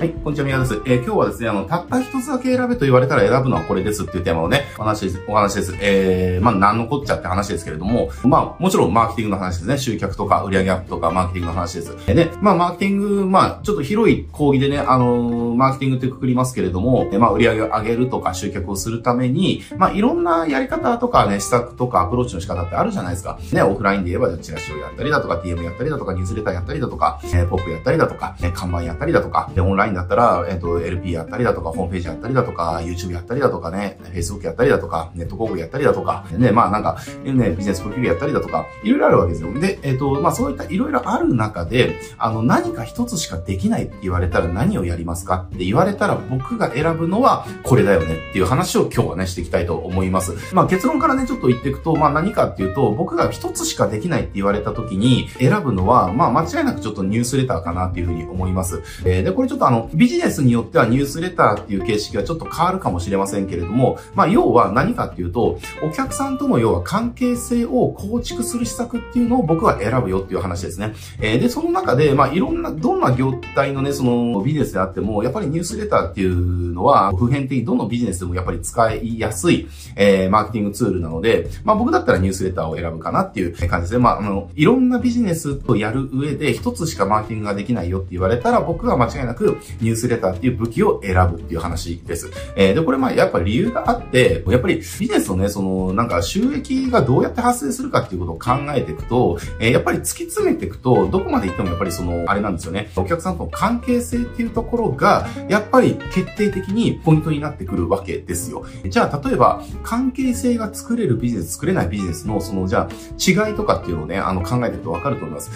はい、こんにちは、宮です。えー、今日はですね、あの、たった一つだけ選べと言われたら選ぶのはこれですっていうテーマをね、お話です、お話です。えー、まあ、なんのこっちゃって話ですけれども、まあ、もちろんマーケティングの話ですね。集客とか売上アップとかマーケティングの話です。でね、まあ、マーケティング、まあ、ちょっと広い講義でね、あのー、マーケティングってくくりますけれども、えまあ、売上を上げるとか集客をするために、まあ、いろんなやり方とかね、施策とかアプローチの仕方ってあるじゃないですか。ね、オフラインで言えば、チラシをやったりだとか、DM やったりだとか、ニュースレターやったりだとか、えー、ポップやったりだとか、ね、看板やったりだとか、で、オンラインだったら、えっ、ー、と、LP やったりだとか、ホームページやったりだとか、YouTube やったりだとかね、Facebook やったりだとか、ネット広告やったりだとか、ね、まあなんか、ね、ビジネスプロフィールやったりだとか、いろいろあるわけですよ。で、えっ、ー、と、まあそういったいろいろある中で、あの、何か一つしかできないって言われたら何をやりますかって言われたら僕が選ぶのはこれだよねっていう話を今日はね、していきたいと思います。まあ結論からね、ちょっと言っていくと、まあ何かっていうと、僕が一つしかできないって言われた時に選ぶのは、まあ間違いなくちょっとニュースレターかなっていうふうに思います。えー、で、これちょっとあの、ビジネスによってはニュースレターっていう形式はちょっと変わるかもしれませんけれども、まあ、要は何かっていうと、お客さんとの要は関係性を構築する施策っていうのを僕は選ぶよっていう話ですね。えー、で、その中で、まあ、いろんな、どんな業態のね、そのビジネスであっても、やっぱりニュースレターっていうのは、普遍的、どのビジネスでもやっぱり使いやすい、えー、マーケティングツールなので、まあ、僕だったらニュースレターを選ぶかなっていう感じですね。まあ、あの、いろんなビジネスとやる上で、一つしかマーケティングができないよって言われたら、僕は間違いなくニュースレターっていう武器を選ぶっていう話です。えー、で、これまあやっぱ理由があって、やっぱりビジネスのね、そのなんか収益がどうやって発生するかっていうことを考えていくと、えー、やっぱり突き詰めていくと、どこまで行ってもやっぱりその、あれなんですよね。お客さんとの関係性っていうところが、やっぱり決定的にポイントになってくるわけですよ。じゃあ、例えば、関係性が作れるビジネス、作れないビジネスの、その、じゃあ、違いとかっていうのをね、あの、考えていくとわかると思います。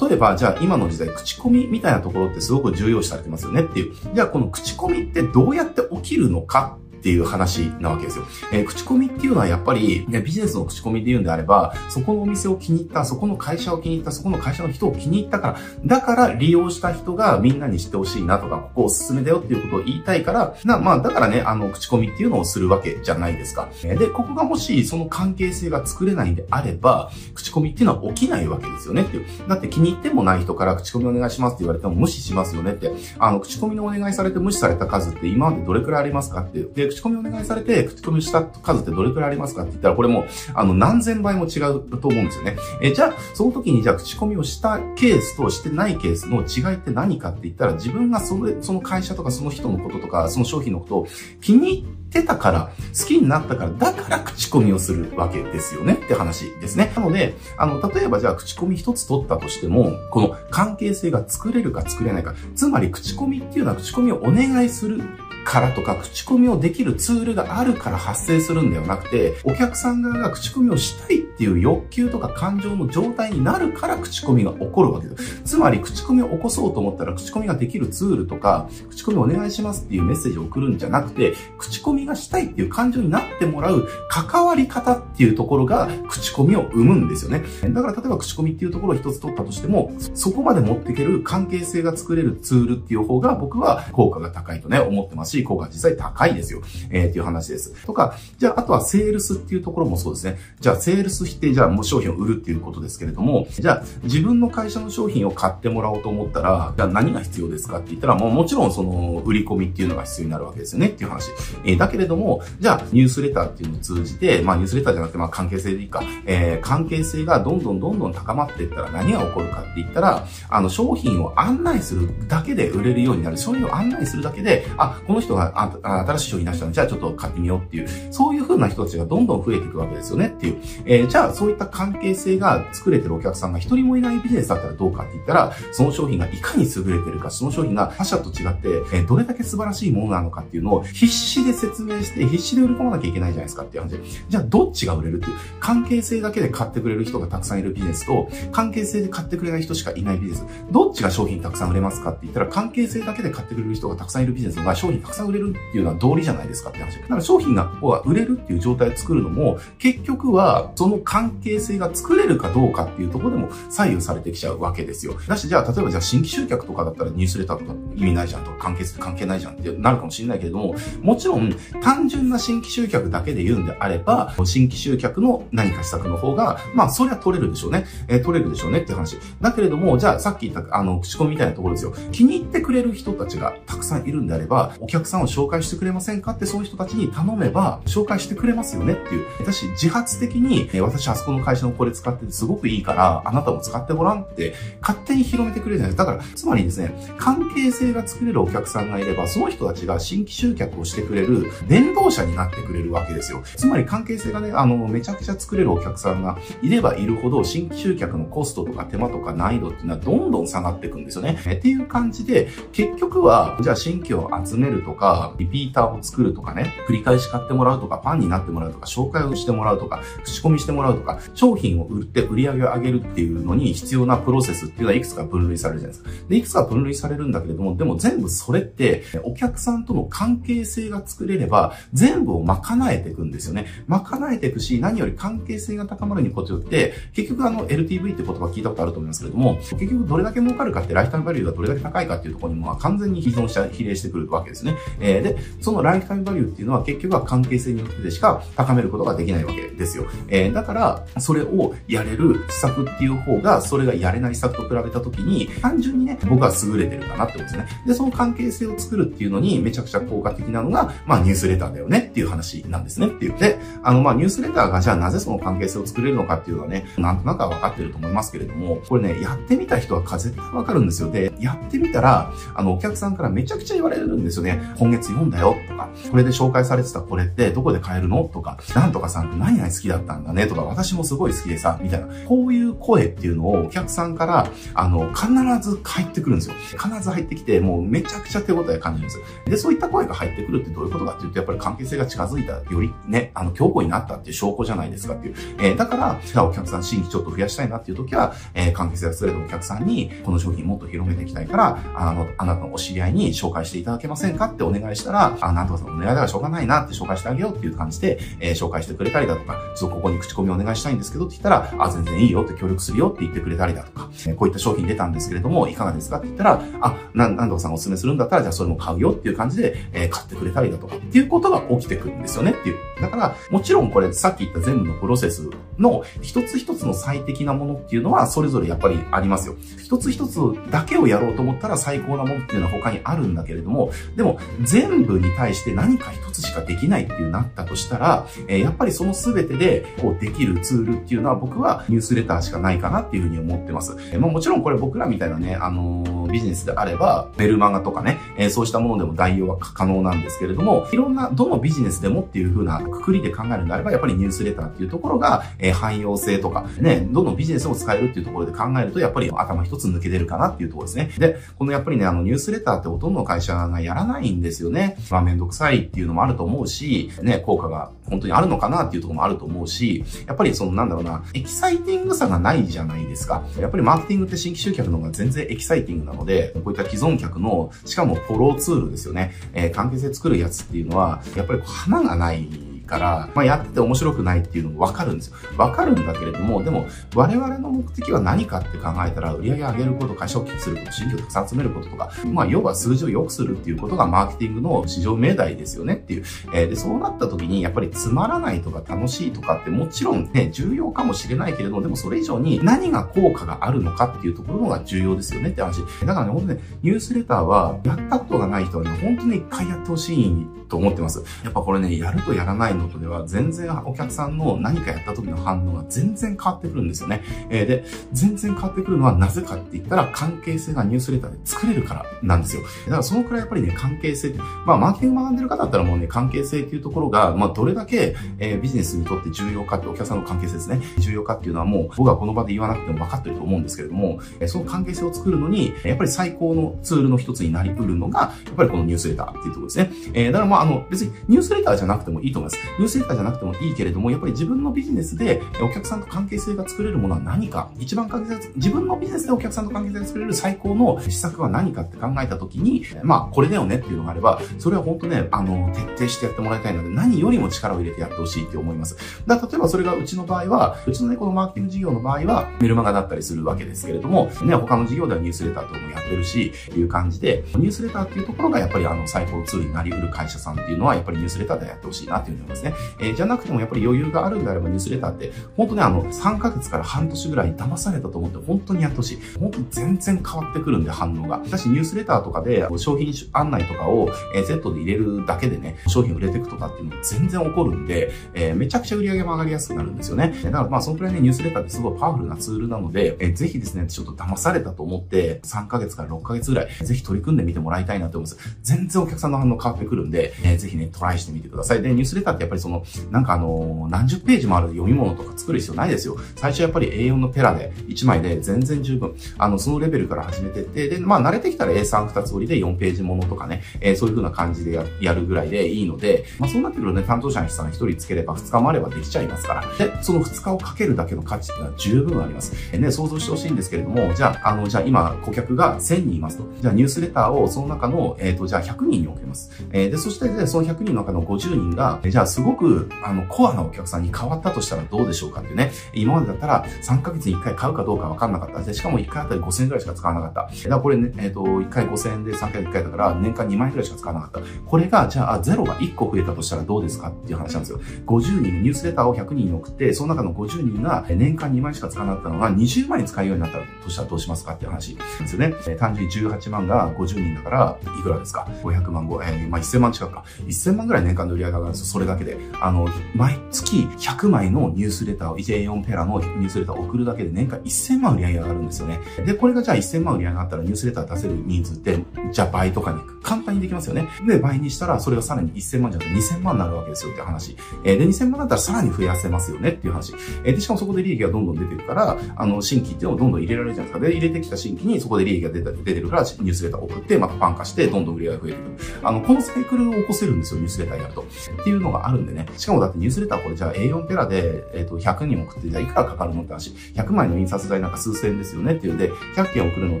例えば、じゃあ、今の時代、口コミみたいなところってすごく重要視されてますよねっていう。じゃあ、この口コミってどうやって起きるのかっていう話なわけですよ。えー、口コミっていうのはやっぱり、ね、ビジネスの口コミで言うんであれば、そこのお店を気に入った、そこの会社を気に入った、そこの会社の人を気に入ったから、だから利用した人がみんなに知ってほしいなとか、ここおすすめだよっていうことを言いたいから、な、まあ、だからね、あの、口コミっていうのをするわけじゃないですか。えで、ここがもしその関係性が作れないんであれば、口コミっていうのは起きないわけですよねっていう。だって気に入ってもない人から口コミお願いしますって言われても無視しますよねって。あの、口コミのお願いされて無視された数って今までどれくらいありますかって。で、口コミお願いされて口コミした数ってどれくらいありますかって言ったら、これも、あの、何千倍も違うと思うんですよね。え、じゃあ、その時に、じゃあ、口コミをしたケースとしてないケースの違いって何かって言ったら、自分がそれ、その会社とかその人のこととか、その商品のことを気に入ってたから、好きになったから、だから口コミをするわけですよねって話ですね。なので、あの、例えばじゃあ口コミ一つ取ったとしても、この関係性が作れるか作れないか、つまり口コミっていうのは口コミをお願いするからとか、口コミをできるツールがあるから発生するんではなくて、お客さん側が口コミをしたいっていう欲求とか感情の状態になるから口コミが起こるわけです。つまり、口コミを起こそうと思ったら、口コミができるツールとか、口コミお願いしますっていうメッセージを送るんじゃなくて、口コミがしたいっていう感情になってもらう関わり方っていうところが、口コミを生むんですよね。だから、例えば口コミっていうところを一つ取ったとしても、そこまで持っていける関係性が作れるツールっていう方が、僕は効果が高いとね、思ってますし、効果実際高いですよ。えー、っていう話です。とか、じゃあ、あとはセールスっていうところもそうですね。じゃあ、セールスして、じゃあ、もう商品を売るっていうことですけれども、じゃあ、自分の会社の商品を買ってもらおうと思ったら、じゃあ何が必要ですかって言ったら、もうもちろんその、売り込みっていうのが必要になるわけですよねっていう話。えー、だけれども、じゃあ、ニュースレターっていうのを通じて、まあ、ニュースレターじゃなくて、まあ、関係性でいいか、えー、関係性がどんどんどんどん高まっていったら何が起こるかって言ったら、あの、商品を案内するだけで売れるようになる。商品を案内するだけで、あ、この人があ新しい商品出したのじゃあちょっと買ってみようっていう、そうな人たちがどんどん増えていくわけですよねっていう。えー、じゃあそういった関係性が作れてるお客さんが一人もいないビジネスだったらどうかって言ったら、その商品がいかに優れてるか、その商品が他社と違って、えー、どれだけ素晴らしいものなのかっていうのを必死で説明して、必死で売り込まなきゃいけないじゃないですかっていう話で。じゃあどっちが売れるっていう。関係性だけで買ってくれる人がたくさんいるビジネスと、関係性で買ってくれない人しかいないビジネス。どっちが商品たくさん売れますかって言ったら、関係性だけで買ってくれる人がたくさんいるビジネスのが商品たくさん売れるっていうのは道理じゃないですかって話。だから商品が売れるっていう状態を作るのも、結局はその関係性が作れるかどうかっていうところでも左右されてきちゃうわけですよ。だし、じゃあ、例えばじゃあ新規集客とかだったらニュースレターとか意味ないじゃんとか関係性関係ないじゃんってなるかもしれないけれども、もちろん単純な新規集客だけで言うんであれば、新規集客の何か施策の方が、まあ、それは取れるでしょうね。えー、取れるでしょうねって話。だけれども、じゃあさっき言った、あの、口コミみたいなところですよ。気に入ってくれる人たちがたくさんいるんであれば、お客さんを紹介してくれませんかってそういう人たちに頼めば、紹介してくれますよねっていう。私、自発的に、え、私あそこの会社のこれ使っててすごくいいから、あなたも使ってごらんって、勝手に広めてくれるじゃないですか。だから、つまりですね、関係性が作れるお客さんがいれば、その人たちが新規集客をしてくれる伝道者になってくれるわけですよ。つまり関係性がね、あの、めちゃくちゃ作れるお客さんがいればいるほど、新規集客のコストとか手間とか難易度っていうのはどんどん下がっていくんですよね。っていう感じで、結局は、じゃあ新規を集めるとか、リピーターを作るとかね、繰り返し買ってもらうとか、ファンにになってもらうとか、紹介をしてもらうとか、口コミしてもらうとか、商品を売って売り上げを上げるっていうのに必要なプロセスっていうのはいくつか分類されるじゃないですか。で、いくつか分類されるんだけれども、でも全部それって、お客さんとの関係性が作れれば、全部を賄えていくんですよね。賄えていくし、何より関係性が高まるにことよって、結局あの LTV って言葉聞いたことあると思いますけれども、結局どれだけ儲かるかってライフタイムバリューがどれだけ高いかっていうところにも完全に依存した、比例してくるわけですね。えー、で、そのライフタイムバリューっていうのは結局は関係性によってでしか高めることができないわけですよ。えー、だから、それをやれる施策っていう方が、それがやれない施策と比べたときに、単純にね、僕は優れてるかなってことですね。で、その関係性を作るっていうのにめちゃくちゃ効果的なのが、まあニュースレターだよねっていう話なんですねって言って、あのまあニュースレターがじゃあなぜその関係性を作れるのかっていうのはね、なんとなくは分かってると思いますけれども、これね、やってみた人は絶対わかるんですよ。で、やってみたら、あの、お客さんからめちゃくちゃ言われるんですよね。今月読んだよとか、これで紹介されてたこれってどこで買えるの？とか、なんとかさんって何々好きだったんだね？とか、私もすごい好きでさ、みたいな。こういう声っていうのをお客さんから、あの、必ず返ってくるんですよ。必ず入ってきて、もうめちゃくちゃ手応え感じるんです。で、そういった声が入ってくるってどういうことかっていうと、やっぱり関係性が近づいた、よりね、あの、強固になったっていう証拠じゃないですかっていう。えー、だから、じゃあお客さん新規ちょっと増やしたいなっていう時は、えー、関係性が作れるお客さんに、この商品もっと広めていきたいから、あの、あなたのお知り合いに紹介していただけませんかってお願いしたら、あ、なんとかさんお願いだからしょうがないなって紹介してあげようっていう感じで、えー、紹介してくれたりだとか、ちょっとここに口コミお願いしたいんですけどって言ったら、あ、全然いいよって協力するよって言ってくれたりだとか、えー、こういった商品出たんですけれども、いかがですかって言ったら、あ、な、なんとかさんお勧めするんだったら、じゃあそれも買うよっていう感じで、えー、買ってくれたりだとかっていうことが起きてくるんですよねっていう。だから、もちろんこれさっき言った全部のプロセスの一つ一つの最適なものっていうのはそれぞれやっぱりありますよ。一つ一つだけをやろうと思ったら最高なものっていうのは他にあるんだけれども、でも全部に対して何か一つしかできないっていうなったとしたら、えー、やっぱりその全てでこうできるツールっていうのは僕はニュースレターしかないかなっていうふうに思ってます。えー、まあ、もちろんこれ僕らみたいなね、あのー、ビジネスであれば、ベルマガとかね、えそうしたものでも代用は可能なんですけれども、いろんな、どのビジネスでもっていう風なくくりで考えるんであれば、やっぱりニュースレターっていうところが、え汎用性とか、ね、どのビジネスも使えるっていうところで考えると、やっぱり頭一つ抜け出るかなっていうところですね。で、このやっぱりね、あの、ニュースレターってほとんどの会社がやらないんですよね。まあ、めんどくさいっていうのもあると思うし、ね、効果が本当にあるのかなっていうところもあると思うし、やっぱりそのなんだろうな、エキサイティングさがないじゃないですか。やっぱりマーケティングって新規集客の方が全然エキサイティングなので、こういった既存客の、しかもフォローツールですよね。えー、関係性作るやつっていうのは、やっぱり華がないから、まあ、やってて面白くないっていうのもわかるんですよ。わかるんだけれども、でも、我々の目的は何かって考えたら、売り上げ上げること、会社を大きくすること、新規をたくさん集めることとか、まあ、要は数字を良くするっていうことがマーケティングの市場命題ですよねっていう。えー、で、そうなった時に、やっぱりつまらないとか楽しいとかってもちろんね、重要かもしれないけれども、でもそれ以上に何が効果があるのかっていうところが重要ですよねって話。だからね、本当ね、ニュースレターは、やったことがない人はね、本当に一回やってほしいと思ってます。やっぱこれね、やるとやらないのとでは、全然お客さんの何かやった時の反応が全然変わってくるんですよね。えー、で、全然変わってくるのはなぜかって言ったら、関係性がニュースレターで作れるからなんですよ。だからそのくらいやっぱりね、関係性って、まあ、マーケティング学んでる方だったらもうね、関係性っていうところが、まあ、どれだけ、えー、ビジネスにとって重要かって、お客さんの関係性ですね。重要かっていうのはもう、僕はこの場で言わなくても分かってると思うんですけれども、えー、その関係性を作るのに、やっぱり最高のツールの一つになり得るのが、やっぱりこのニュースレターっていうところですね。えー、だからまあ、あの、別にニュースレターじゃなくてもいいと思います。ニュースレターじゃなくてもいいけれども、やっぱり自分のビジネスでお客さんと関係性が作れるものは何か、一番関係性自分のビジネスでお客さんと関係性が作れる最高の施策は何かって考えたときに、まあ、これだよねっていうのがあれば、それは本当ね、あの、徹底してやってもらいたいので、何よりも力を入れてやってほしいって思います。だ例えばそれがうちの場合は、うちのね、このマーケティング事業の場合は、メルマガだったりするわけですけれども、ね、他の事業ではニュースレターとかもやってるし、いう感じで、ニュースレターっていうところがやっぱりあの、最高ツールになり得る会社さんっていうのは、やっぱりニュースレターでやってほしいなっていうふうに思いますね。えー、じゃなくてもやっぱり余裕があるんであればニュースレターって、本当ね、あの、3ヶ月から半年ぐらい騙されたと思って本当にやってほしい。本当全然変わってくるんで、反応が。しかしニュースレターとかで商品案内とかを、えー、Z で入れるだけでね、商品売れていくとかっていうのも全然起こるんで、えー、めちゃくちゃ売り上げも上がりやすくなるんですよね。だからまあそのくらいね、ニュースレターってすごいパワフルなツールなので、えー、ぜひですね、ちょっと騙されたと思って、3ヶ月から6ヶ月ぐらい、ぜひ取り組んでみてもらいたいなと思います。全然お客さんの反応変わってくるんで、えー、ぜひね、トライしてみてください。で、ニュースレターってやっぱりその、なんかあの、何十ページもある読み物とか作る必要ないですよ。最初やっぱり A4 のペラで、1枚で全然十分。あの、そのレベルから始めてって、で、まあ慣れてきたら A3 2つ折りで4ページものとかね、えー、そういう風な感じでややるぐらいでいいので、まあそうなってくるとね、担当者の人さん1人つければ2日もあればできちゃいますから。で、その2日をかけるだけの価値っていうのは十分あります。えー、ね、想像してほしいんですけれども、じゃあ、あの、じゃあ今、顧客が1000人いますと。じゃあニュースレターをその中の、えっ、ー、と、じゃあ100人に置けます。えー、で、そして、ね、その100人の中の50人が、じゃあすごく、あの、コアなお客さんに変わったとしたらどうでしょうかっていうね。今までだったら3ヶ月に1回買うかどうかわかんなかった。で、しかも1回あたり5000円くらいしか使わなかった。だからこれね、えっ、ー、と、1回5000円で3ヶ月1回だから年間2万円くらいしか使わなかった。これが、じゃあ、ゼロが1個増えたとしたらどうですかっていう話なんですよ。50人、ニュースレターを100人に送って、その中の50人が年間2万円しか使わなかったのが20万円使うようになったとしたらどうしますかっていう話なんですよね。単純に18万が50人だから、いくらですか ?500 万、5、えー、まあ、1000万近くか。1000万ぐらい年間の売り上げが上がるんですよ。それだけで。あの、毎月100枚のニュースレターを、1A4 ペラのニュースレターを送るだけで年間1000万売り上げ上がるんですよね。で、これがじゃあ1000万売り上げ上がったらニュースレター出せる人数って、じゃあ倍とかに簡単にできますよね。で、倍にしたら、それがさらに1000万じゃなくて2000万になるわけですよって話。えー、で、2000万だったらさらに増やせますよねっていう話。えー、で、しかもそこで利益がどんどん出てるから、あの、新規っていうのをどんどん入れられるじゃないですか。で、入れてきた新規にそこで利益が出た出てるから、ニュースレターを送って、またパン化して、どんどん売り上げが増えてくる。あの、このサイクルを起こせるんですよ、ニュースレターやると。っていうのがあるんでね。しかもだってニュースレターこれじゃあ A4 ペラで、えっ、ー、と、100人送って、じゃあいくらかかるのって話。100枚の印刷代なんか数千円ですよねっていうんで、100件送るのっ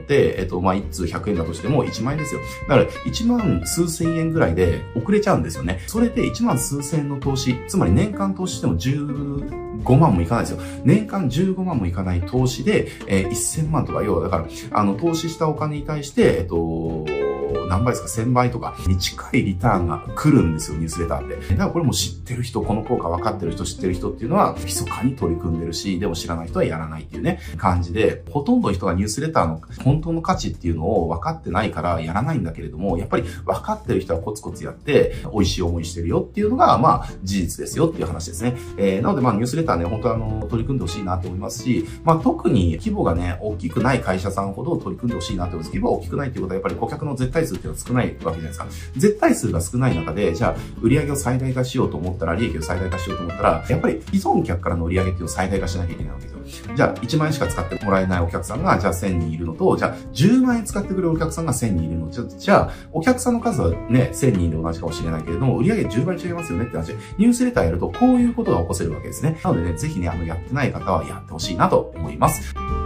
て、えっ、ー、と、まあ、1通100円だとしても1万円ですよ。だから、1万数千円ぐらいで遅れちゃうんですよね。それで1万数千円の投資、つまり年間投資しても15万もいかないですよ。年間15万もいかない投資で、えー、1000万とか、要はだから、あの、投資したお金に対して、えっと、何倍ですか ?1000 倍とかに近いリターンが来るんですよ、ニュースレターって。だからこれも知ってる人、この効果分かってる人、知ってる人っていうのは、密かに取り組んでるし、でも知らない人はやらないっていうね、感じで、ほとんどの人がニュースレターの本当の価値っていうのを分かってないからやらないんだけれども、やっぱり分かってる人はコツコツやって、美味しい思いしてるよっていうのが、まあ、事実ですよっていう話ですね。えー、なのでまあ、ニュースレターね、本当あの、取り組んでほしいなと思いますし、まあ、特に規模がね、大きくない会社さんほど取り組んでほしいなと思います。規模が大きくないっていうことは、やっぱり顧客の絶対数っていうのは少ないわけじゃないですか。絶対数が少ない中で、じゃあ、売上を最大化しようと思ったら、利益を最大化しようと思ったら、やっぱり既存客からの売上っていうのを最大化しなきゃいけないわけですよ。じゃあ、1万円しか使ってもらえないお客さんが、じゃあ1000人いるのと、じゃあ、10万円使ってくれるお客さんが1000人いるの。じゃあ、お客さんの数はね、1000人で同じかもしれないけれども、売上10倍違いますよねって話、ニュースレターやると、こういうことが起こせるわけですね。なのでね、ぜひね、あの、やってない方はやってほしいなと思います。